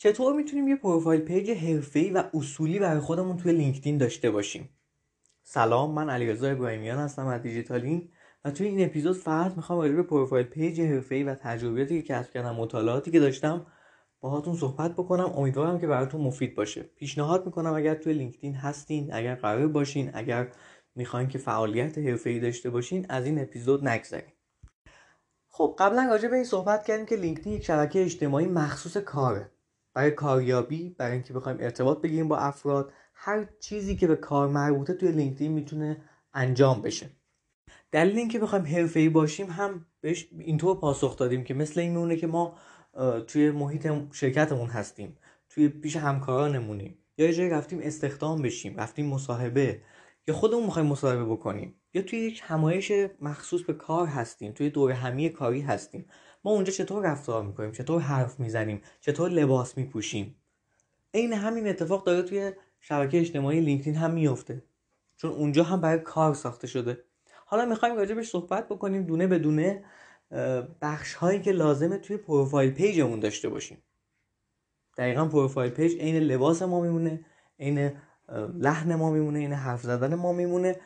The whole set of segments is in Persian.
چطور می‌تونیم یه profile page حرفه‌ای و اصولی برای خودمون توی لینکدین داشته باشیم؟ سلام من علیرضا ابراهیمیان هستم از دیجیتالینگ و توی این اپیزود فقط می‌خوام راجع به profile page حرفه‌ای و تجربیاتی که کسب کردم مطالعاتی که داشتم باهاتون صحبت بکنم. امیدوارم که براتون مفید باشه. پیشنهاد می‌کنم اگر توی لینکدین هستین اگر قرار باشین اگر می‌خواین که فعالیت حرفه‌ای داشته باشین از این اپیزود نگذرین. خب قبلا راجع به این صحبت کردیم که لینکدین یک شبکه اجتماعی مخصوص کاره. برای کاریابی برای اینکه بخوایم ارتباط بگیریم با افراد هر چیزی که به کار مربوطه توی لینکدین می‌تونه انجام بشه. دلیل اینکه بخوایم حرفه‌ای باشیم هم بهش اینطور پاسخ دادیم که مثل این میمونه که ما توی محیط شرکتمون هستیم توی پیش همکارانمونیم. یا یه جایی رفتیم استخدام بشیم رفتیم مصاحبه. یا خودمون می‌خوایم مصاحبه بکنیم. یا توی یک همایش مخصوص به کار هستیم توی دور همی کاری هستیم. ما اونجا چطور رفتار می‌کنیم؟ چطور حرف می‌زنیم؟ چطور لباس میپوشیم؟ عین همین اتفاق داره توی شبکه اجتماعی لینکدین هم میفته چون اونجا هم برای کار ساخته شده. حالا می‌خوایم راجبش صحبت بکنیم دونه به دونه بخش هایی که لازمه توی profile page مون داشته باشیم. دقیقا profile page عین لباس ما میمونه عین لحن ما میمونه عین حرف زدن ما میمونه.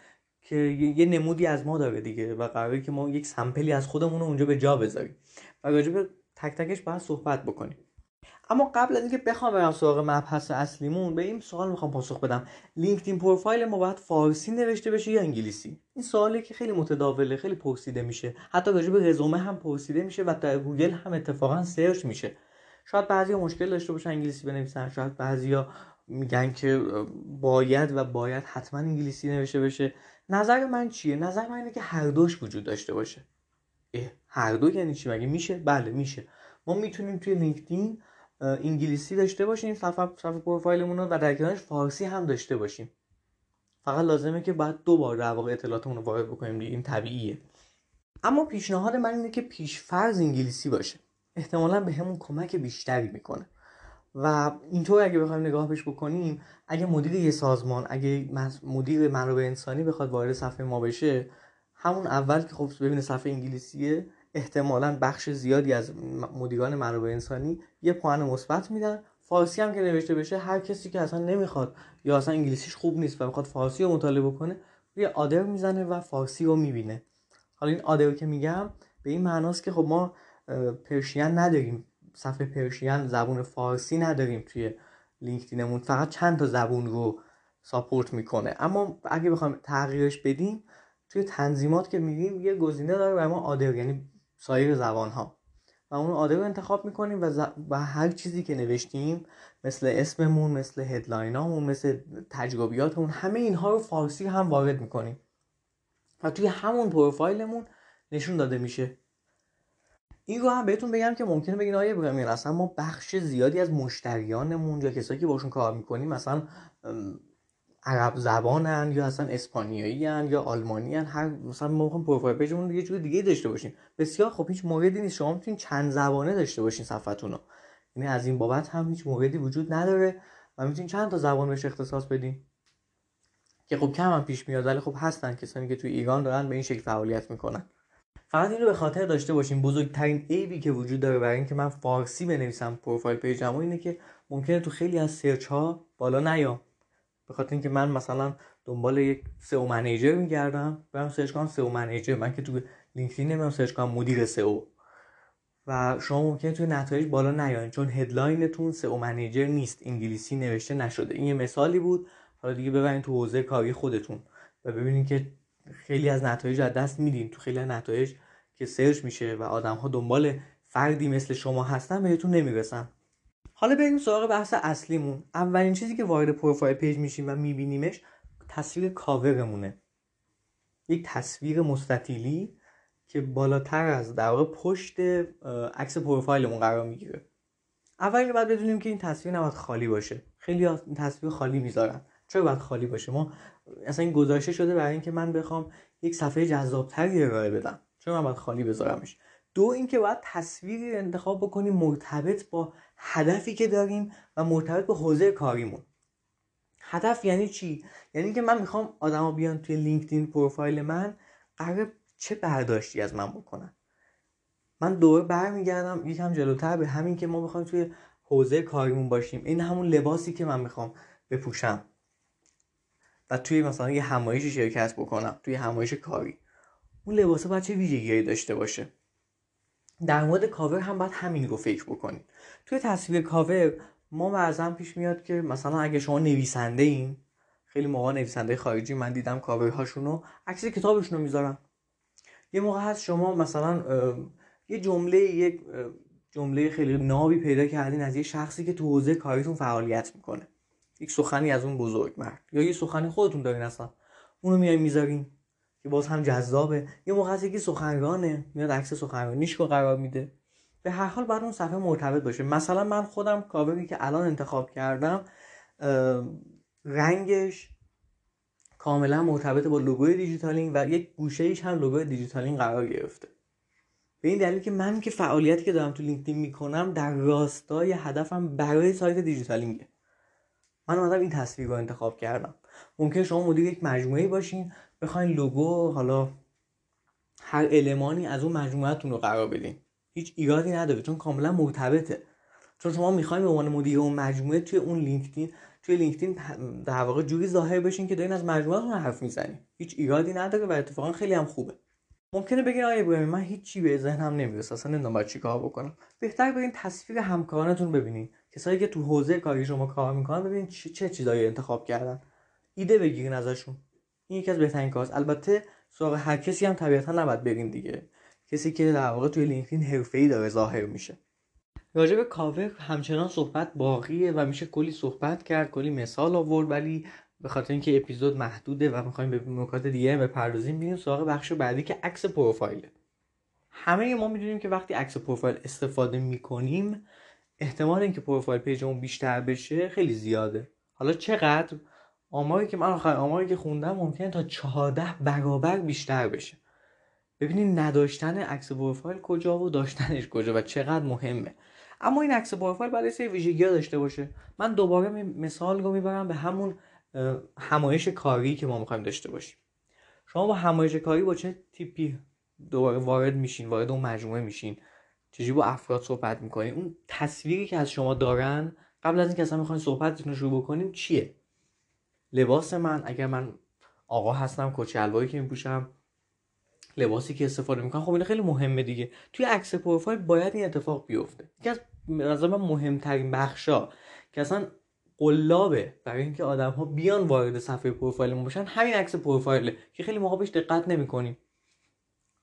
که یه نمودی از ما داره دیگه و قراره که ما یک sample ی از خودمون رو اونجا به جا بذاریم. و راجع به تک تکش باید صحبت بکنیم. اما قبل از اینکه بخوام برم سراغ مبحث اصلیمون به این سوال می‌خوام پاسخ بدم. LinkedIn profile ما باید فارسی نوشته بشه یا انگلیسی؟ این سوالی که خیلی متداوله خیلی پرسیده میشه. حتی راجع به رزومه هم پرسیده میشه و در گوگل هم اتفاقا search میشه. شاید بعضی مشکل داشته باشن انگلیسی بنویسن شاید بعضیا میگن که باید و باید حتما انگلیسی نوشته بشه. نظر من چیه؟ نظر من اینه که هر دوش وجود داشته باشه. هر دو یعنی چی؟ مگه میشه؟ بله میشه. ما می‌تونیم توی لینکدین انگلیسی داشته باشیم صفحه صفحه پروفایلمون رو و در کنارش فارسی هم داشته باشیم. فقط لازمه که بعد دو بار در واقع اطلاعاتمون رو وارد بکنیم دیگه. این طبیعیه. اما پیشنهاد من اینه که پیشفرض انگلیسی باشه. احتمالا به همون کمک بیشتری می‌کنه. و اینطور اگه بخوایم نگاه بهش بکنیم اگه مدیر یه سازمان اگه مدیر منابع انسانی بخواد وارد صفحه ما بشه همون اول که خب ببینه صفحه انگلیسیه احتمالا بخش زیادی از مدیران منابع انسانی یه پوان مثبت میدن. فارسی هم که نوشته بشه هر کسی که اصلا نمی‌خواد یا اصلا انگلیسیش خوب نیست و می‌خواد فارسی رو مطالعه بکنه یه آدر می‌زنه و فارسی رو می‌بینه. حالا این آدر که میگم به این معناست که خب ما پرشین نداریم. صفحه پرشین زبون فارسی نداریم توی لینکدینمون فقط چند تا زبون رو ساپورت می‌کنه. اما اگه بخوایم تغییرش بدیم توی تنظیمات که میریم یه گزینه داره برای ما آدر یعنی سایر زبان ها و اون آدر رو انتخاب می‌کنیم و, و هر چیزی که نوشتیم مثل اسممون مثل هدلاینامون مثل تجربیاتمون همه اینها رو فارسی هم وارد می‌کنیم. و توی همون پروفایلمون نشون داده میشه این رو هم بهتون بگم که ممکنه بگین آیه ابراهیمی اصلا ما بخش زیادی از مشتریانمون یا کسایی که باشون کار می‌کنیم مثلا عرب زبانن یا اصلا اسپانیایی هن یا آلمانی هن هر مثلا ما می‌خوایم پروفایل پیجمون یه جور دیگه داشته باشیم. بسیار خب هیچ موردی نیست. شما می‌تونید چند زبانه داشته باشین صفحتون رو یعنی از این بابت هم هیچ موردی وجود نداره و می‌تونید چند تا زبان بهش اختصاص بدین که خب کم هم پیش میاد ولی خب هستن کسانی که توی ایران دارن به این شکل فعالیت می‌کنن. فقط این رو به خاطر داشته باشیم بزرگترین عیبی که وجود داره برای اینکه من فارسی بنویسم profile page مو اینه که ممکنه تو خیلی از search ها بالا نیام. به خاطر اینکه من مثلا دنبال یک SEO manager میگردم برم search کنم SEO manager من که تو لینکدین نمیام search کنم مدیر SEO و شما ممکنه توی نتایج بالا نیاین چون headline تون SEO manager نیست. انگلیسی نوشته نشده. این یه مثالی بود. حالا دیگه ببرین تو حوزه کاری خودتون و ببینید که خیلی از نتایج از دست میدین. تو خیلی از نتایج که search میشه و آدم ها دنبال فردی مثل شما هستن بهتون نمی‌رسن. حالا بریم سراغ بحث اصلیمون. اولین چیزی که وارد profile page میشیم و میبینیمش تصویر کاورمونه. یک تصویر مستطیلی که بالاتر از در واقع پشت عکس پروفایلمون قرار می‌گیره. اول باید بدونیم که این تصویر نباید خالی باشه. خیلی این تصویر خالی می‌ذارن. چرا باید خالی باشه؟ ما اصلا این گذاشته شده برای اینکه من بخوام یک صفحه جذابتری ارائه بدم. چرا من باید خالی بذارمش؟ دو اینکه باید تصویری انتخاب بکنیم مرتبط با هدفی که داریم و مرتبط با حوزه کاریمون. هدف یعنی چی؟ یعنی که من می‌خوام آدما بیان توی لینکدین پروفایل من قرار چه برداشتی از من بکنن. من دوره برمیگردم یکم جلوتر به همین که ما بخوایم توی حوزه کاریمون باشیم. این همون لباسی که من می‌خوام بپوشم. و توی مثلا یه همایش شرکت بکنم توی همایش کاری. اون لباسه باید چه ویژگیهایی داشته باشه؟ در مورد کاور هم باید همین رو فکر بکنید توی تصویر کاور ما بعضا پیش میاد که مثلا اگه شما نویسنده این خیلی موقع نویسنده خارجی من دیدم کاورهاشون رو عکس کتابشون رو می‌ذارم. یه موقع هست شما مثلا یه جمله یک جمله خیلی نابی پیدا کردین از یه شخصی که تو حوزه کاریتون فعالیت می‌کنه. یک سخنی از اون بزرگ مرد. یا یه سخنی خودتون دارین اصلا. اونو میای می‌ذارین. که باز هم جذابه. یه موقع هست یکی سخنرانه میاد عکس سخنرانیش رو قرار میده. به هر حال باید اون صفحه مرتبط باشه. مثلا من خودم کاوری که الان انتخاب کردم رنگش کاملا مرتبط با لوگوی دیجیتالینگ و یک گوشه هم لوگوی دیجیتالینگ قرار گرفته. به این دلیل که من که فعالیتی که دارم تو لینکدین می‌کنم در راستای هدفم برای سایت دیجیتالینگه. من اومدم این تصویر رو انتخاب کردم. ممکن شما مدیر یک مجموعه باشین. بخواین لوگو حالا هر المانی از اون مجموعهتون رو قرار بدین. هیچ ایرادی نداره چون کاملا مرتبطه چون شما می‌خواین به عنوان مدیر اون مجموعه توی اون لینکدین توی لینکدین در واقع جوری ظاهر بشین که دارین از مجموعهتون حرف می‌زنین. هیچ ایرادی نداره و اتفاقا خیلی هم خوبه. ممکنه بگین آیه ابراهیم من هیچی به ذهنم نمی‌رسه. اصلا نمی‌دونم باید چیکار بکنم. بهتر برین تصویر همکارانتون ببینین. کسایی که تو حوزه کاری شما کار می‌کنن ببینین چه, چه چیزایی انتخاب کردن. ایده بگیرین ازشون. این یکی از بهترین کاراست البته سراغ هر کسی هم طبیعتا نباید برین دیگه. کسی که در واقع توی لینکدین حرفه‌ای داره ظاهر میشه. راجع به کاور همچنان صحبت باقیه و میشه کلی صحبت کرد کلی مثال آورد ولی به خاطر اینکه اپیزود محدوده و می‌خوایم به نکات دیگه بپردازیم میریم سراغ بخش بعدی که عکس پروفایله. همه ما می‌دونیم که وقتی عکس پروفایل استفاده می‌کنیم احتمال اینکه profile page مون بیشتر بشه خیلی زیاده. حالا چقدر؟ آماری که من آخر آماری که خوندم ممکنه تا 14 برابر بیشتر بشه. ببینید نداشتن عکس پروفایل کجا و داشتنش کجا و چقدر مهمه. اما این عکس پروفایل باید سری ویژگی داشته باشه. من دوباره مثال رو می‌برم به همون همایش کاری که ما می‌خوایم داشته باشیم. شما با همایش کاری با چه تیپی دوباره وارد میشین وارد اون مجموعه میشین؟ چجوری با افراد صحبت می‌کنین؟ اون تصویری که از شما دارن قبل از اینکه اصلا می‌خواین صحبتتون رو شروع بکنیم چیه؟ لباس من اگر من آقا هستم کوچه الوایی که میپوشم لباسی که استفاده می‌کنم خب این خیلی مهمه دیگه. توی عکس پروفایل باید این اتفاق بیفته. یکی از نظر من مهمترین بخشا که اصلا قلابه برای اینکه آدم ها بیان وارد صفحه پروفایل باشن همین عکس پروفایله که خیلی موقع بهش دقت نمی‌کنیم.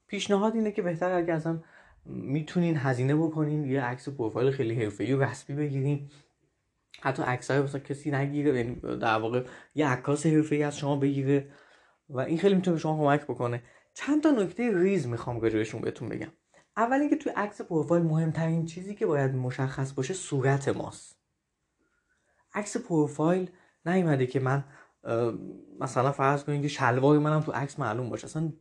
پیشنهاد اینه که بهتر اگه اصلا می‌تونین هزینه بکنین یه عکس پروفایل خیلی حرفه‌ای و رسمی بگیرین. حتی عکسای مثلا کسی نگیره یعنی در واقع یه عکاس حرفه‌ای از شما بگیره و این خیلی می‌تونه به شما کمک بکنه. چند تا نکته ریز می‌خوام راجبشون بهتون بگم. اول اینکه توی عکس پروفایل مهمترین چیزی که باید مشخص باشه صورت ماست. عکس پروفایل نیومده که من مثلا فرض کنید که شلوار منم تو عکس معلوم باشه. اصلا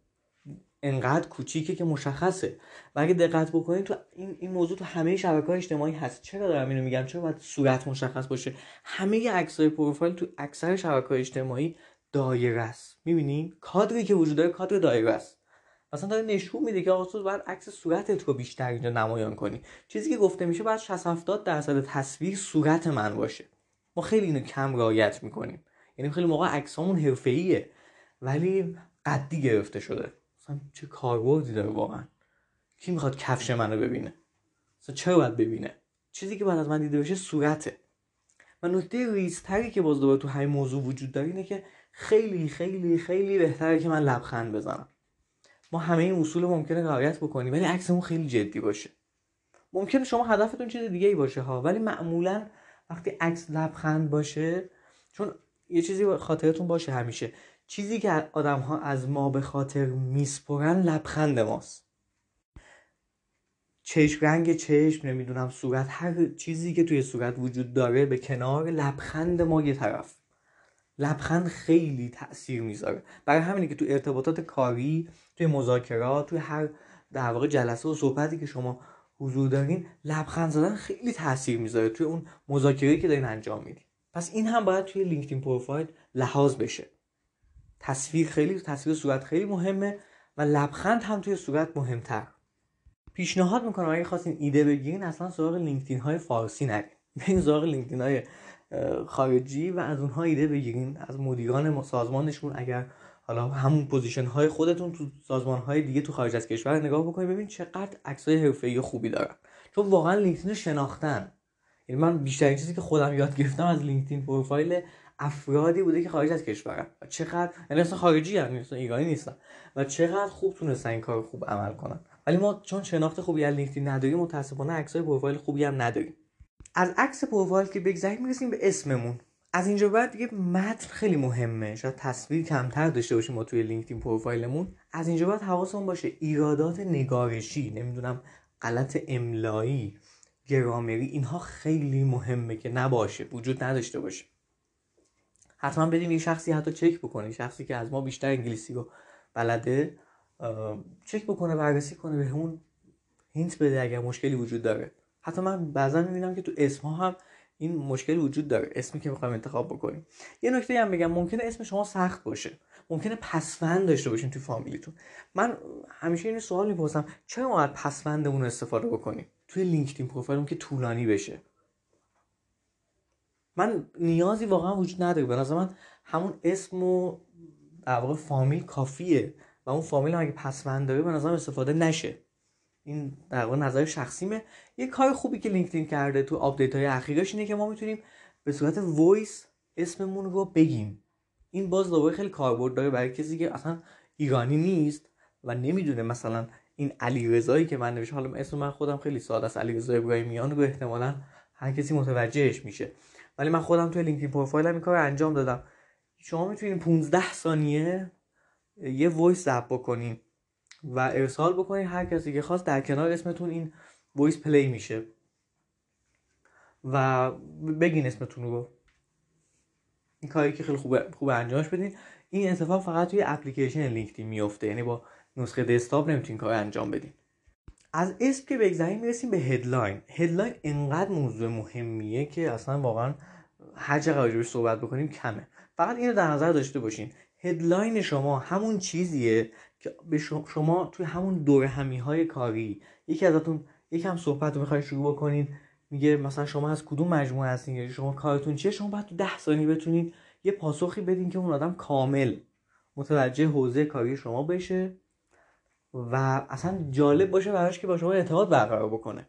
انقدر کوچیکه که مشخصه. و اگه دقت بکنید تو این, این موضوع تو همه شبکه های اجتماعی هست. چرا دارم اینو میگم؟ چرا باید صورت مشخص باشه؟ همه عکسای پروفایل تو اکثر شبکه های اجتماعی دایره است. می‌بینی؟ کادری که وجود داره کادر دایره است. مثلا داره نشون میده که آقا باید عکس صورتت رو بیشتر اینجا نمایان کنی. چیزی که گفته میشه باید 60 70 درصد تصویر صورت من باشه. ما خیلی اینو کم رعایت می‌کنیم. یعنی خیلی موقع عکسامون حرفه‌ایه. ولی قدی گرفته شده. مثلا چه کاربردی داره واقعا؟ کی می‌خواد کفش منو ببینه؟ مثلا چرا باید ببینه؟ چیزی که باید از من دیده بشه صورته. و نکته ریزتری که باز دوباره تو همین موضوع وجود داره اینه که خیلی خیلی خیلی بهتره که من لبخند بزنم. ما همه این اصول ممکنه رعایت بکنیم ولی عکسمون خیلی جدی باشه. ممکنه شما هدفتون چیز دیگه ای باشه ها ولی معمولا وقتی عکس لبخند باشه چون یه چیزی خاطرتون باشه همیشه. چیزی که آدم ها از ما به خاطر میسپرن لبخند ماست. چشم رنگ چشم نمی‌دونم صورت هر چیزی که توی صورت وجود داره به کنار لبخند ما یه طرف. لبخند خیلی تاثیر می‌ذاره. برای همینه که تو ارتباطات کاری توی مذاکرات توی هر در واقع جلسه و صحبتی که شما حضور دارین لبخند زدن خیلی تاثیر می‌ذاره توی اون مذاکره که دارین انجام میدین. پس این هم باید توی LinkedIn profile لحاظ بشه. تصویر خیلی تصویر صورت خیلی مهمه و لبخند هم توی صورت مهمتر. پیشنهاد می‌کنم اگه خواستین ایده بگیرین اصلا سراغ لینکدین های فارسی نرین. برین سراغ لینکدین های خارجی و از اونها ایده بگیرین. از مدیران سازمانشون اگر حالا همون position های خودتون تو سازمان های دیگه تو خارج از کشور نگاه بکنید ببین چقدر عکسای حرفه‌ای خوبی دارن. چون واقعا لینکدین شناختن. یعنی من بیشترین چیزی که خودم یاد گرفتم از LinkedIn profile افرادی بوده که خارج از کشورن. و چقدر یعنی اصلا خارجی هم نیستن ایرانی نیستن. و چقدر خوب تونستن این کار خوب عمل کنن. ولی ما چون شناخت خوبی از لینکدین نداریم متاسفانه عکسای پروفایل خوبی هم نداریم. از عکس پروفایل که بگذریم می‌رسیم به اسممون. از اینجا بعد دیگه متن خیلی مهمه. شاید تصویر کمتر داشته باشیم ما توی LinkedIn profile مون. از اینجا بعد حواسمون باشه. ایرادات نگارشی نمی‌دونم غلط املایی گرامری اینها خیلی مهمه که نباشه وجود نداشته باشه. حتما بدیم یه شخصی حتی چک بکنه شخصی که از ما بیشتر انگلیسی رو بلده چک بکنه بررسی کنه به همون هینت بده اگر مشکلی وجود داره. حتی من بعضا می‌بینم که تو اسم هم این مشکل وجود داره اسمی که می‌خوایم انتخاب بکنیم. یه نکته هم بگم ممکنه اسم شما سخت باشه. ممکنه پسوند داشته باشین تو فامیلیتون. من همیشه این سوال می‌پرسم چرا ما پسوندمون رو استفاده بکنیم؟ توی LinkedIn profile م که طولانی بشه. من نیازی واقعا وجود نداره. به نظر من همون اسم و در واقع فامیل کافیه و اون فامیل هم اگه پسوند داره به نظرم استفاده نشه. این در واقع نظر شخصیمه. یه کار خوبی که لینکدین کرده تو update های اخیرش اینه که ما می‌تونیم به صورت voice اسممون رو بگیم. این باز دوباره خیلی کاربرد داره برای کسی که اصلا ایرانی نیست و نمی‌دونه مثلا این علی رضایی که من نوشتم. حالا اسم من خودم خیلی ساده است. علی رضا ابراهیمیان رو احتمالا هر کسی متوجهش میشه. ولی من خودم توی لینکدین پروفایلم این کار انجام دادم. شما می‌تونید 15 ثانیه یه voice ضبط بکنین و ارسال بکنید هر کسی که خواست در کنار اسمتون این voice play میشه. و بگین اسمتون رو. این کاری که خیلی خوبه, خوب انجامش بدین. این اتفاق فقط توی اپلیکیشن لینکدین میفته یعنی با نسخه دسکتاپ نمی‌تونین کار انجام بدین. از اسم که بگذاریم می‌رسیم به headline headline انقدر موضوع مهمیه که اصلا واقعا هر چقدر صحبت بکنیم کمه. فقط اینو در نظر داشته باشین. headline شما همون چیزیه که به شما توی همون دور همی های کاری یکی ازتون یکم صحبت رو می‌خوای شروع بکنین میگه مثلا شما از کدوم مجموعه هستین؟ یا شما کارتون چیه؟ شما باید تو ده ثانیه بتونین یه پاسخی بدین که اون آدم کامل متوجه حوزه کاری شما بشه. و اصلا جالب باشه براش که با شما اعتماد برقرار بکنه.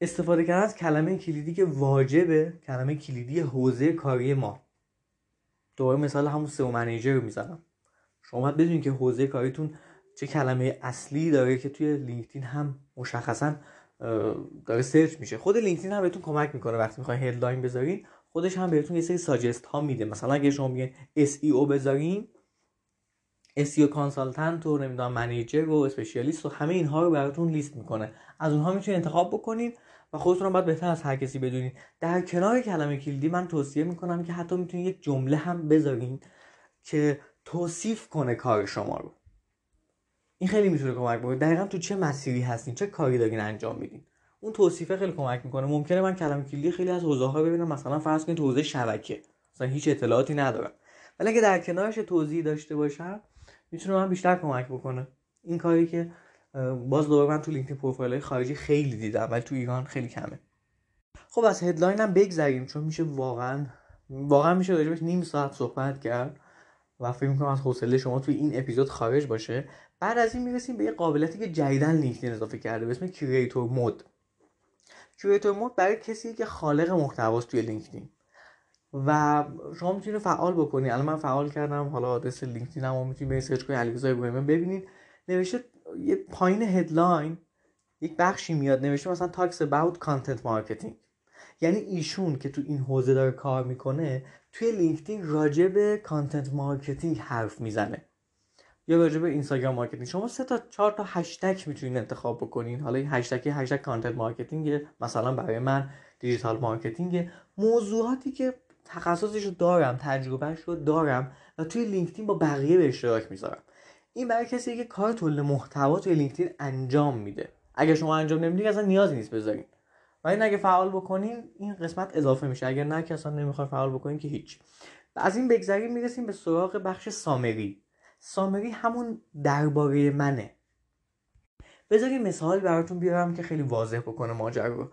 استفاده کردن از کلمه کلیدی که واجبه کلمه کلیدی حوزه کاری ما. دوباره مثال همون سئو منیجر رو می‌زنم. شما باید بدونید که حوزه کاریتون چه کلمه اصلی داره که توی لینکدین هم مشخصا داره سرچ میشه. خود لینکدین هم بهتون کمک می‌کنه وقتی می‌خواین headline بذارین خودش هم بهتون یه سری suggest ها میده. مثلا اگه شما میگین SEO بذارین SEO consultant و نمی‌دونم manager و specialist و همه اینها رو براتون لیست می‌کنه. از اونها می‌تونید انتخاب بکنین و خودتون هم باید بهتر از هر کسی بدونید در کنار کلمه کلیدی من توصیه می‌کنم که حتی می‌تونید یک جمله هم بذارین که توصیف کنه کار شما رو. این خیلی می‌تونه کمک بکنه. دقیقا تو چه مسیری هستین چه کاری دارین انجام میدین. اون توصیفه خیلی کمک می‌کنه. ممکنه من کلمه کلیدی خیلی از حوزه ها ببینم. مثلا فرض کنید حوزه شبکه. مثلا هیچ اطلاعاتی ندارم. ولی اگه در کنارش توضیح داشته باشم می‌تونه من بیشتر کمک بکنه. این کاری که باز دوباره من تو لینکدین پروفایل خارجی خیلی دیدم ولی تو ایران خیلی کمه. خب از هدلاین هم بگذریم چون میشه واقعا واقعا میشه راجبش نیم ساعت صحبت کرد و فکر می‌کنم از حوصله شما توی این اپیزود خارج باشه. بعد از این می‌رسیم به یه قابلیتی که جدیدن لینکدین اضافه کرده به اسم creator mode creator mode برای کسی که خالق محتواست توی لینکدین. و شما می‌تونید فعال بکنید الان من فعال کردم. حالا آدرس لینکدینم و می‌تونید برید سرچ کنید علیرضا ابراهیمی ببینید. نوشته یه پایین headline یک بخشی میاد. نوشته مثلا talks about content marketing. یعنی ایشون که تو این حوزه داره کار می‌کنه توی لینکدین راجع به content marketing حرف می‌زنه. یا راجع به Instagram marketing شما سه تا چهار تا هشتگ می‌تونید انتخاب بکنین. حالا این هشتگ هشتگ content marketing مثلا برای من digital marketing موضوعاتی که تخصصش رو دارم تجربهش رو دارم و توی لینکدین با بقیه به اشتراک می‌ذارم. این برای کسی که کار تولید محتوا توی لینکدین انجام میده. اگر شما انجام نمی‌دید اصلا نیازی نیست بذارین. و این اگه فعال بکنین این قسمت اضافه میشه. اگر نه که اصلا نمی‌خوای فعال بکنین که هیچ. از این بگذریم می‌رسیم به سراغ بخش سامری. سامری همون درباره منه. بذارید مثال براتون بیارم که خیلی واضح بکنه ماجرا رو.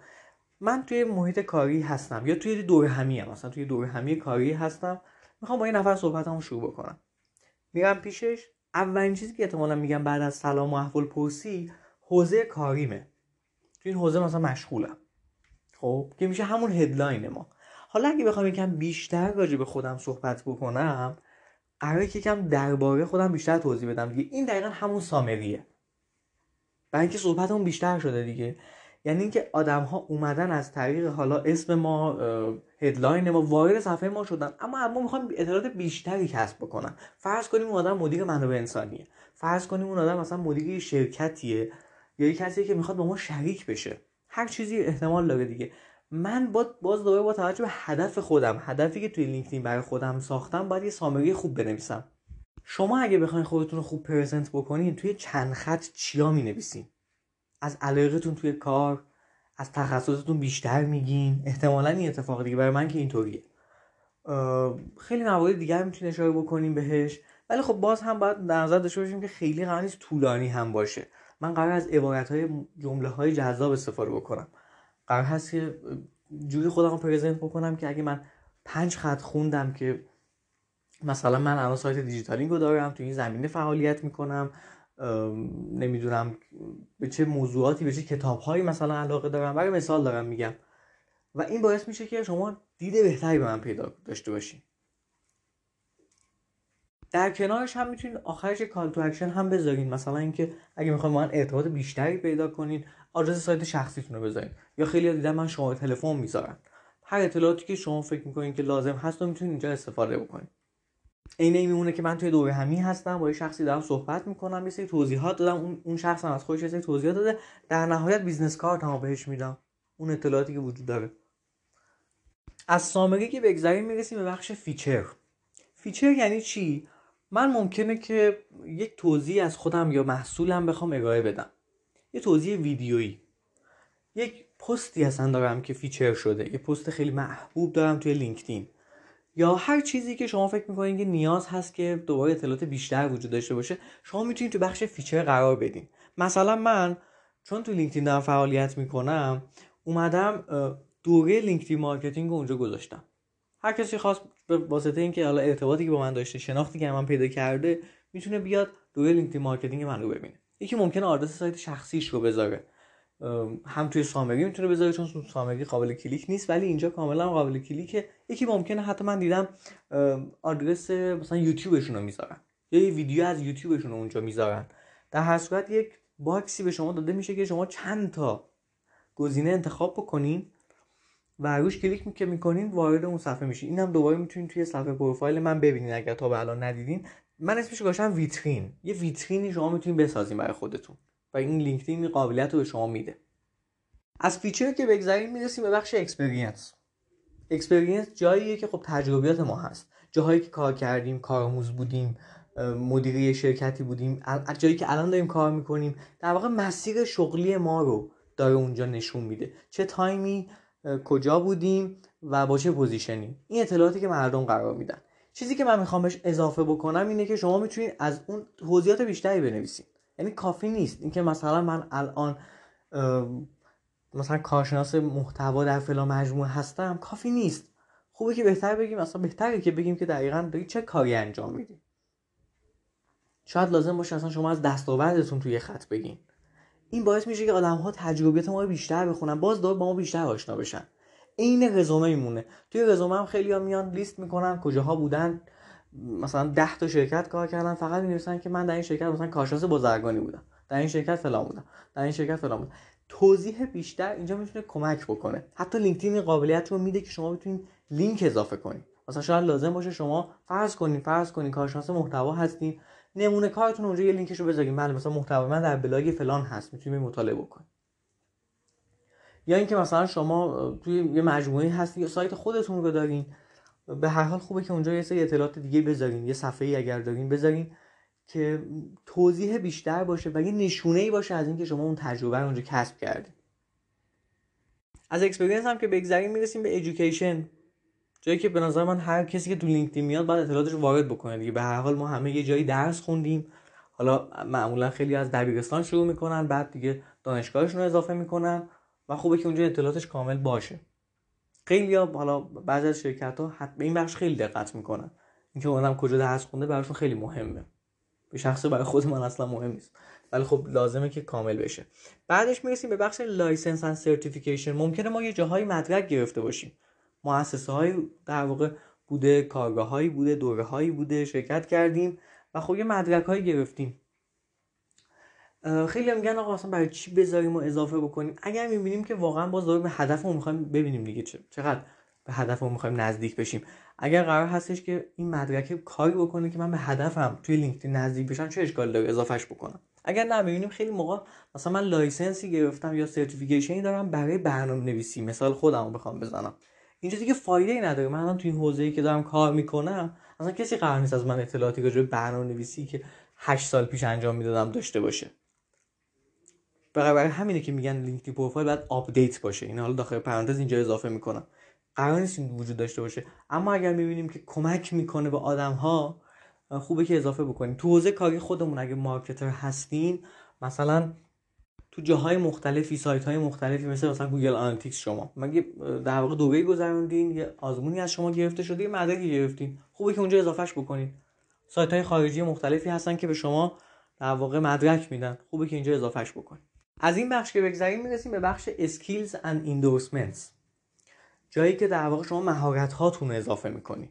من توی محیط کاری هستم یا توی دوره همی هم مثلا توی دوره همی کاری هستم. می‌خوام با یه نفر صحبتمو شروع بکنم. میرم پیشش. اولین چیزی که احتمالا میگم بعد از سلام و احوال پرسی حوزه کاریمه. توی این حوزه مثلا مشغولم. خب؟ که میشه همون هدلاین ما. حالا اگه بخوام یکم بیشتر راجع به خودم صحبت بکنم قراره که یکم درباره خودم بیشتر توضیح بدم دیگه. این دقیقا همون سامریه برای اینکه صحبتمون بیشتر شده دیگه. یعنی اینکه آدم ها اومدن از طریق حالا اسم ما هدلاین ما وارد صفحه ما شدن. اما ما می‌خوایم اطلاعات بیشتری کسب بکنن. فرض کنیم اون آدم مدیر منابع انسانیه. فرض کنیم اون آدم مثلا مدیر شرکتیه یا یک کسی که می‌خواد با ما شریک بشه. هر چیزی احتمال داره دیگه. من با باز دوباره با توجه به هدف خودم هدفی که توی لینکدین برای خودم ساختم باید یه سامری خوب بنویسم. شما اگه بخواین خودتون رو خوب پرزنت بکنین توی چند خط چیا می از علاقتون توی کار از تخصصتون بیشتر میگین. احتمالا این اتفاق دیگه برای من که اینطوریه. خیلی موارد دیگر می‌تونین اشاره بکنیم بهش. ولی خب باز هم باید در نظر داشته باشیم که خیلی قرار نیست طولانی هم باشه. من قرار از عبارت های جمله های جذاب استفاده بکنم. قرار هست که جوری خودم رو پرزنت بکنم که اگه من پنج خط خوندم که مثلا من الان سایت دیجیتالینگ رو دارم تو این زمینه فعالیت می‌کنم نمی‌دونم به چه موضوعاتی به چه کتابهایی مثلا علاقه دارم. برای مثال دارم میگم. و این باعث میشه که شما دید بهتری به من پیدا داشته باشین. در کنارش هم می‌تونید آخرش call to action هم بذارین. مثلا اینکه اگه می‌خواین من ارتباط بیشتری پیدا کنین آدرس سایت شخصیتون رو بذارین. یا خیلی دیدم من شماره تلفن می‌ذارن. هر اطلاعاتی که شما فکر می‌کنین که لازم هست رو می‌تونید اینجا استفاده بکنید عین این میمونه که من توی دورهمی هستم با یه شخصی دارم صحبت می‌کنم یه سری توضیحات دادم اون شخص هم از خودش یه سری توضیحات داده. در نهایت business card هم بهش میدم. اون اطلاعاتی که وجود داره. از summary که بگذریم می‌رسیم به بخش feature. feature یعنی چی؟ من ممکنه که یک توضیح از خودم یا محصولم بخوام ارائه بدم. یه توضیح ویدیویی. یک پستی اصلا دارم که feature شده. یه پست خیلی محبوب دارم توی لینکدین. یا هر چیزی که شما فکر می‌کنید که نیاز هست که دوباره اطلاعات بیشتر وجود داشته باشه شما می‌تونید تو بخش feature قرار بدین. مثلا من چون تو لینکدین دارم فعالیت می‌کنم اومدم دوره LinkedIn marketing رو اونجا گذاشتم. هر کسی خواست به واسطه اینکه حالا ارتباطی که با من داشته شناختی که من پیدا کرده می‌تونه بیاد دوره LinkedIn marketing من رو ببینه. یکی ممکنه آدرس سایت شخصیش رو بذاره. هم توی summary می‌تونه بذاره چون summary قابل کلیک نیست ولی اینجا کاملا قابل کلیکه. یکی ممکنه حتی من دیدم آدرس مثلا یوتیوبشون رو می‌ذارن. یا یه ویدیو از یوتیوبشون رو اونجا می‌ذارن. در هر صورت یک box ی به شما داده میشه که شما چند تا گزینه انتخاب بکنین و روش کلیک که می‌کنین وارد اون صفحه میشین. اینم دوباره می‌تونین توی صفحه پروفایل من ببینین اگر تا به الان ندیدین. من اسمش گذاشتم ویترین. یه ویترینی شما می‌تونین بسازین برای خودتون. و این لینکدین این قابلیت رو به شما میده. از feature که بگذاریم می‌رسیم به بخش experience. experience جاییه که خب تجربیات ما هست. جاهایی که کار کردیم کارآموز بودیم مدیری شرکتی بودیم از جایی که الان داریم کار می‌کنیم در واقع مسیر شغلی ما رو داره اونجا نشون میده. چه time ی کجا بودیم و با چه position ی این اطلاعاتی که مردم قرار میدن. چیزی که من می‌خوام اضافه بکنم اینه که شما می‌تونید از اون توضیحات بیشتری بنویسید. یعنی کافی نیست. اینکه مثلا من الان مثلا کارشناس محتوا در فلان مجموعه هستم کافی نیست. خوبه که بهتر بگیم مثلا بهتره که بگیم که دقیقا داری چه کاری انجام میدی شاید لازم باشه اصلا شما از دستاوردتون توی خط بگین. این باعث میشه که آدم ها تجربیات ما رو بیشتر بخونن. باز دور با ما بیشتر آشنا بشن. عین رزومه میمونه توی رزومه هم خیلی ها میان لیست می‌کنن کجاها بودن. مثلا 10 تا شرکت کار کردن فقط می‌نویسن که من در این شرکت مثلا کارشناس بازرگانی بودم در این شرکت فلان بودم در این شرکت فلان بودم. توضیح بیشتر اینجا می‌تونه کمک بکنه. حتی لینکدین قابلیت رو میده که شما بتونید لینک اضافه کنید. مثلا شاید لازم باشه شما فرض کنین فرض کنین کارشناس محتوا هستین. نمونه کارتون اونجا یه لینکش رو بذارین. بله مثلا محتوا من در بلاگ فلان هست. می‌تونید مطالعه بکنید. یا اینکه مثلا شما توی یه مجموعه هستین یا سایت خودتون رو دارین. به هر حال خوبه که اونجا یه سری اطلاعات دیگه بذارین یه صفحه ای اگر دارین بذارین که توضیح بیشتر باشه و یه نشونه ای باشه از اینکه شما اون تجربه رو اونجا کسب کردین. از experience هم که بگذریم می‌رسیم به education جایی که به نظر من هر کسی که تو لینکدین میاد باید اطلاعاتش رو وارد بکنه دیگه. به هر حال ما همه یه جایی درس خوندیم. حالا معمولا خیلی از دبیرستان شروع می‌کنن بعد دیگه دانشگاهشون رو اضافه می‌کنن و خوبه که اونجا اطلاعاتش کامل باشه. خیلی ها حالا بعضی از شرکت ها به این بخش خیلی دقت می‌کنن. اینکه اونم کجا درس خونده براشون خیلی مهمه. به شخص برای خود من اصلا مهم نیست. ولی خب لازمه که کامل بشه. بعدش می‌رسیم به بخش license and certification ممکنه ما یه جاهای مدرک گرفته باشیم. مؤسسه های در واقع بوده کارگاه هایی بوده دوره هایی بوده شرکت کردیم و خب یه مدرک هایی گرفتیم. خیلی میگن آقا اصلا برای چی بذاریم و اضافه بکنیم؟ اگر می‌بینیم که واقعا باز داریم به هدفمون می‌خوایم ببینیم دیگه چقدر به هدفمون می‌خوایم نزدیک بشیم. اگر قرار هستش که این مدرک کاری بکنه که من به هدفم توی لینکدین نزدیک بشم چه اشکالی داره؟ اضافهش بکنم. اگر نه ببینیم خیلی موقع مثلا من license ی گرفتم یا certification ی دارم برای برنامه نویسی مثال خودم بخوام بزنم. اینجا دیگه فایده ای نداره. من الان توی این حوزه‌ای که دارم کار می‌کنم اصلا کسی قرار نیست از من اطلاعاتی به برنامه نویسی که 8 سال پیش انجام می‌دادم داشته باشه. برای همینه که میگن لینکدین پروفایل باید update باشه. این حالا داخل پرانتز اینجا اضافه می‌کنم قرار نیست وجود داشته باشه. اما اگر می‌بینیم که کمک می‌کنه به آدم ها خوبه که اضافه بکنیم. تو حوزه کاری خودمون اگه marketer هستین مثلا تو جاهای مختلفی سایت های مختلفی مثل مثلا گوگل آنالیتیکس شما. یه در واقع دوره گذروندین؟ یه آزمونی از شما گرفته شده یه مدرکی گرفتین. خوبه که اونجا اضافهش بکنید سایت های خارجی مختلفی هستن که به شما در واقع مدرک میدن. خوبه که اینجا اضافهش بکنید از این بخش که بگذریم می‌رسیم به بخش skills and endorsements. جایی که در واقع شما مهارت هاتون اضافه می‌کنید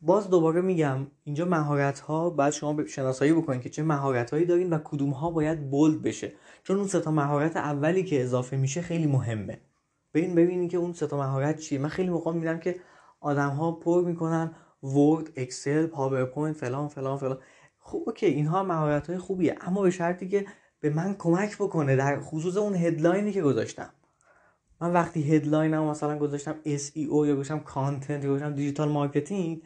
باز دوباره میگم اینجا مهارت ها باید شما شناسایی بکنید که چه مهارت هایی دارین و کدوم ها باید بولد بشه. چون اون سه تا مهارت اولی که اضافه میشه خیلی مهمه. ببین ببینید که اون سه تا مهارت چیه. من خیلی موقع میدم که آدم ها پر می‌کنن ورد اکسل پاورپوینت فلان فلان فلان. خب okay اینها مهارت های خوبیه. اما به شرطی که به من کمک بکنه در خصوص اون headline ی که گذاشتم. من وقتی headline م مثلا گذاشتم SEO یا گذاشتم content یا گذاشتم digital marketing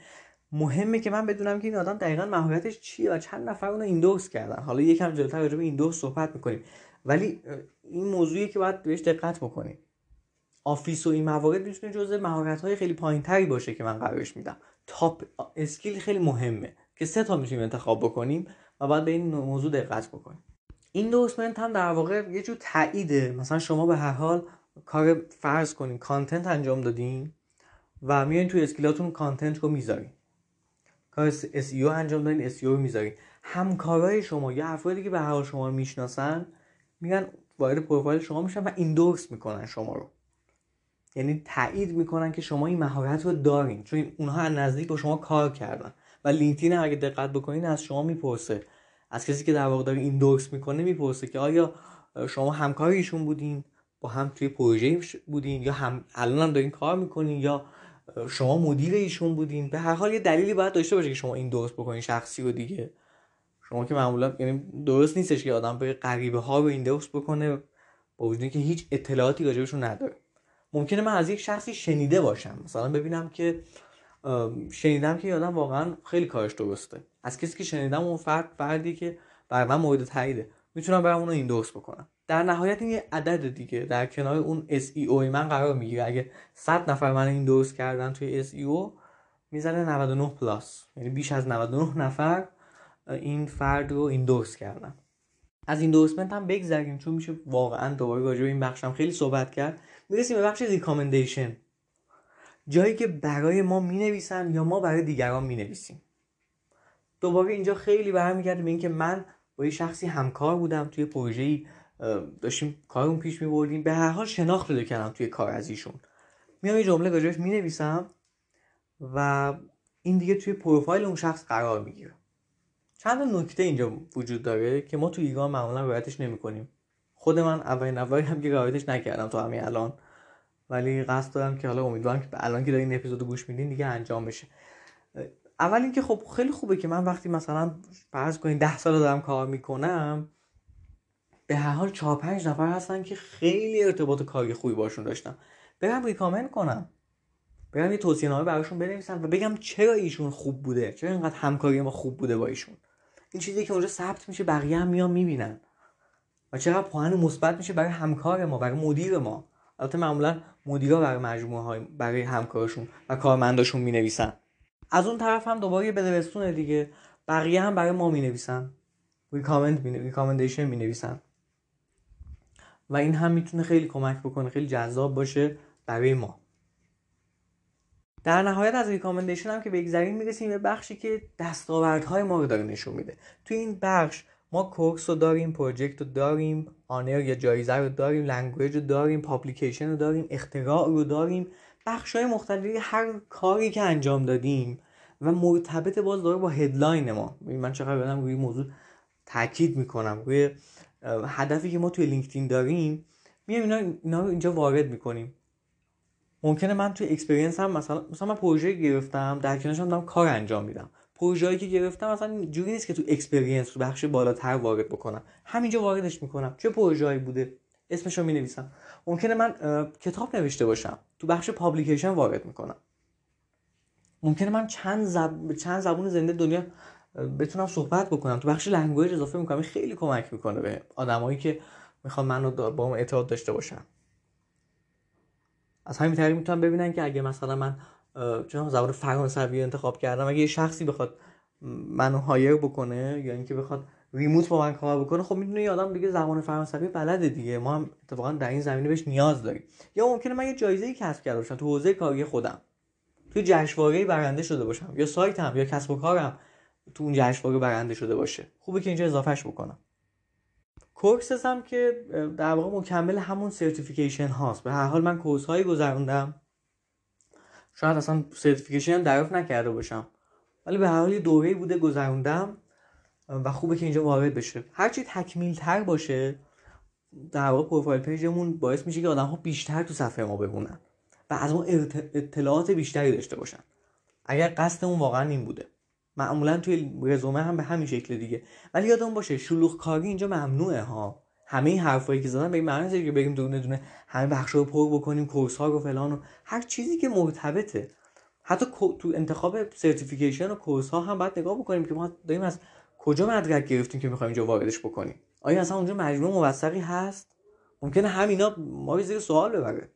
مهمه که من بدونم که این آدم دقیقا مهارتش چیه و چند نفر اونو endorse کردن. حالا یکم جلوتر راجع به endorse صحبت می‌کنیم. ولی این موضوعی که باید بهش دقت بکنیم. آفیس و این موارد می‌تونه جزء مهارت های خیلی پایین تری باشه که من قرارش میدم. top skill خیلی مهمه که سه تا می‌تونیم انتخاب بکنیم و بعد به این موضوع دقت بکنیم. endorsement هم در واقع یه جور تاییده. مثلا شما به هر حال کار فرض کنین content انجام دادین و میایین توی skill اتون content رو می‌ذارین. کار SEO انجام دادین SEO رو می‌ذارین. همکارای شما یا افرادی که به هر حال شما رو می‌شناسن میگن وارد پروفایل شما میشن و ایندورس می‌کنن شما رو. یعنی تایید می‌کنن که شما این مهارت رو دارین. چون اونها از نزدیک با شما کار کردن. و لینکدین اگه دقت بکنین از شما می‌پرسه از کسی که در واقع داره ایندورس می‌کنه می‌پرسه که آیا شما همکار ایشون بودین؟ با هم توی پروژه بودین؟ یا هم الان هم دارین کار می‌کنین؟ یا شما مدیر ایشون بودین؟ به هر حال یه دلیلی باید داشته باشه که شما این درست بکنین شخصی رو دیگه. شما که معمولا یعنی درست نیستش که آدم به غریبه ها رو این درست بکنه با وجودی که هیچ اطلاعاتی راجبشون نداره. ممکنه من از یک شخصی شنیده باشم. مثلا ببینم که شنیدم که آدم واقعا خیلی کارش درسته. از کسی که شنیدم اون فرد فردی که برای من مورد تاییده. می‌تونم برام اونو این درست بکنم. در نهایت این یه عدد دیگه. در کنار اون SEO من قرار می‌گیره. اگه 100 نفر من این دوست کردن توی SEO می‌زنه 99 پلاس. یعنی بیش از 99 نفر این فرد رو این دوست کردن. از این دوستمنت هم بگذریم چون میشه واقعا دوباره راجع به این بخشم خیلی صحبت کرد. می‌رسیم به بخش ریکامندیشن جایی که برای ما می نویسن یا ما برای دیگران می نویسیم دوباره اینجا خیلی برمیگرده به اینکه من با یه شخصی همکار بودم توی پروژه‌ای داشتیم کارمون پیش میبردیم به هر حال شناخت پیدا کردم توی کار از ایشون. میام یه جمله راجبش می‌نویسم و این دیگه توی پروفایل اون شخص قرار می‌گیره. چند نکته اینجا وجود داره که ما توی ایران معمولا رعایتش نمی‌کنیم. خود من اولین نفری هم که رعایتش نکردم تا همین الان. ولی قصد دارم که حالا امیدوارم که الان که دارین این اپیزودو گوش میدین دیگه انجام بشه. اول اینکه خب خیلی خوبه که من وقتی مثلا فرض کنین ده سال دارم کار می‌کنم به هر حال چهار پنج نفر هستن که خیلی ارتباط کاری خوبی باشون داشتم. برم ریکامند کنم. برم یه توصیه نامه براشون بنویسم و بگم چرا ایشون خوب بوده؟ چرا اینقدر همکاری ما خوب بوده با ایشون؟ این چیزی که اونجا ثبت میشه بقیه هم میان می‌بینن. و چقدر پوان مثبت میشه برای همکار ما برای مدیر ما؟ البته معمولا مدیرا برای مجموعه های برای همکارشون و کارمنداشون می‌نویسن. از اون طرف هم دوباره یه بدبستونه دیگه. بقیه هم برای ما می‌نویسن. ریکامند می ریکامندیشن می و این هم می‌تونه خیلی کمک بکنه خیلی جذاب باشه برای ما. در نهایت از recommendation هم که بگذریم می‌رسیم به بخشی که دستاوردهای ما رو داره نشون میده. تو این بخش ما course رو داریم project رو داریم honor یا جایزه رو داریم language رو داریم publication رو داریم اختراع رو داریم. بخش های مختلفی هر کاری که انجام دادیم و مرتبط باز داره با headline ما. من چقدر دارم روی موضوع تاکید می‌کنم. روی هدفی که ما توی لینکدین داریم میایم اینا, اینا رو اینجا وارد می‌کنیم. ممکنه من توی experience هم مثلا مثلا من پروژه گرفتم در کنارش هم دارم کار انجام میدم. پروژه‌ای که گرفتم مثلا جوری نیست که تو experience رو بخش بالاتر وارد بکنم. همینجا واردش می‌کنم. چه پروژه‌ای بوده؟ اسمش رو می‌نویسم. ممکنه من کتاب نوشته باشم. تو بخش publication وارد می‌کنم. ممکنه من چند, زب... چند زبون زنده دنیا بتونم صحبت بکنم. تو بخش language اضافه می‌کنم. خیلی کمک می‌کنه به آدمایی که می‌خوان منو با هم داشته باشن. از همین طریق می‌تونم ببینن که اگه مثلا من چون زبان فرانسوی انتخاب کردم. اگه یه شخصی بخواد منو hire بکنه یا اینکه بخواد remote با من کار بکنه خب می‌دونه یه آدم دیگه زبان فرانسوی بلده دیگه. ما هم اتفاقا در این زمینه بهش نیاز داریم. یا ممکنه من یه جایزه ای کسب کرده باشم تو حوزه کاری خودم. تو جشنواره برنده شده باشم. یا سایتم یا کسب و کارم تو اون جشنواره برنده شده باشه. خوبه که اینجا اضافهش بکنم. courses هم که در واقع مکمل همون certification هاست. به هر حال من course هایی گذروندم. شاید اصلا certification هم دریافت نکرده باشم. ولی به هر حال دوره بوده گذروندم و خوبه که اینجا وارد بشه. هرچی تکمیل تر باشه در واقع profile page مون باعث میشه که آدم ها بیشتر تو صفحه ما بمونن و از ما اطلاعات بیشتری داشته باشن. اگر قصدمون واقعا این بوده. معمولا توی رزومه هم به همین شکل دیگه. ولی یادمون باشه شلوغ کاری اینجا ممنوعه ها. همه این حرفایی که زدن به این معنی که بگیم دونه دونه همه بخشا رو پر بکنیم کورس ها رو فلان و هر چیزی که مرتبطه. حتی تو انتخاب سرتیفیکیشن و کورس ها هم باید نگاه بکنیم که ما داریم از کجا مدرک گرفتیم که می‌خوایم اینجا واردش بکنیم. آیا اصلا اونجا مجموعه موثقی هست؟ ممکنه همینا ما رو زیر سوال ببره.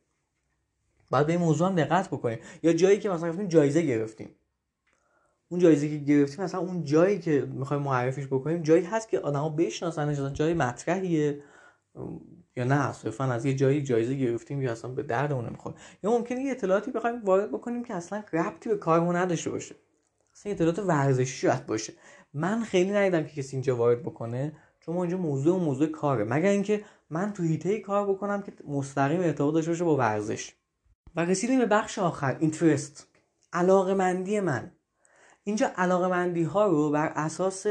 بعد به این موضوع هم دقت بکنیم. یا جایی که مثلا گفتیم جایزه گرفتیم. اون جایزه که گرفتیم مثلا اون جایی که می‌خوایم معرفیش بکنیم جایی هست که آدما بشناسنش جای مطرحیه. یا نه صرفا از یه جایی جایزه گرفتیم یا اصلا به دردمون نمی‌خوره. یا ممکنه یه اطلاعاتی بخوایم وارد بکنیم که اصلا ربطی به کارمون نداشته باشه. اصلا اطلاعات ورزشی شاید باشه. من خیلی ندیدم که کسی اینجا وارد بکنه چون ما اینجا موضوع و موضوع کاره. مگر اینکه من تو حیطه کار بکنم که مستقیم ارتباط داشته باشه با ورزش. و رسیدیم به بخش آخر interest. علاقه مندی من. اینجا علاقه مندی ها رو بر اساس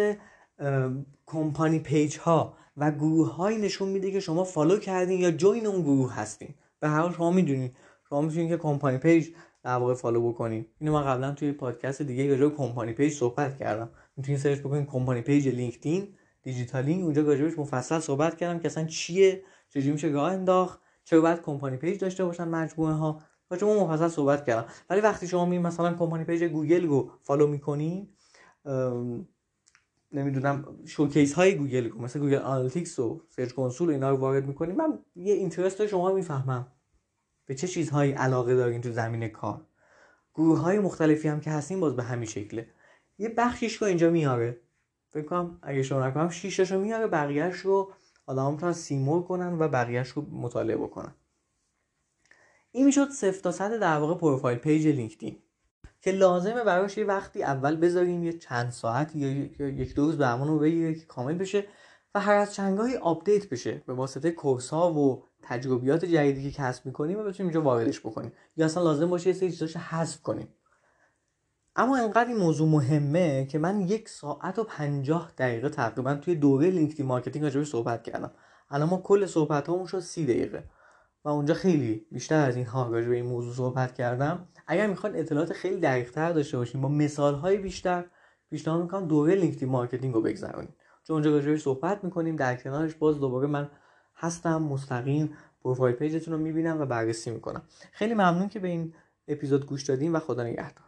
company page ها و گروه های نشون میده که شما follow کردین یا join اون گروه هستین. به هر حال شما می‌دونین. شما می‌تونین که company page در واقع follow بکنین. اینو من قبلا توی پادکست دیگه راجع به company page صحبت کردم. می‌تونین search بکنین company page لینکدین دیجیتالینگ اونجا راجعش مفصل صحبت کردم که اصلا چیه چجوری میشه راه انداخت چرا باید company page داشته باشن مجموعه ها با شما مفصل صحبت کردم. ولی وقتی شما می مثلا company page گوگل رو follow می‌کنی نمی‌دونم showcase های گوگل رو مثل گوگل آنالیتیکس و سرچ کنسول اینا رو وارد می‌کنی من یه interest شما می‌فهمم. به چه چیزهایی علاقه دارین تو زمینه کار؟ گروه های مختلفی هم که هستین باز به همین شکله. یه بخشیش رو اینجا میاره. فکر کنم اگه اشتباه نکنم شیشش رو میاره بقیهش رو آدم می‌تونن see more کنن و بقیهش رو مطالعه بکنن. این می‌شد صفر تا صد در واقع profile page لینکدین. که لازمه براش یه وقتی اول بذاریم یه چند ساعت یا یک دو روز برمون رو بگیره که کامل بشه و هر از چندگاهی update بشه به واسطه course ها و تجربیات جدیدی که کسب می‌کنیم و بتونیم اینجا واردش بکنیم. یا اصلا لازم باشه یه سری چیزاش حذف کنیم. اما انقدر این موضوع مهمه که من یک ساعت و پنجاه دقیقه تقریبا توی دوره LinkedIn marketing راجبش صحبت کردم. الان ما کل صحبت هامون شد سی دقیقه. و اونجا خیلی بیشتر از این ها راجع به این موضوع صحبت کردم. اگر می‌خوایم اطلاعات خیلی دقیقتر داشته باشیم با مثال های بیشتر پیشنهاد می‌کنم دوره LinkedIn marketing رو بگذرونیم چون اونجا راجبش صحبت می‌کنیم در کنارش باز دوباره من هستم مستقیم profile page تون رو می‌بینم و بررسی می‌کنم. خیلی ممنون که به این اپیزود گوش دادیم و خدا نگهدار.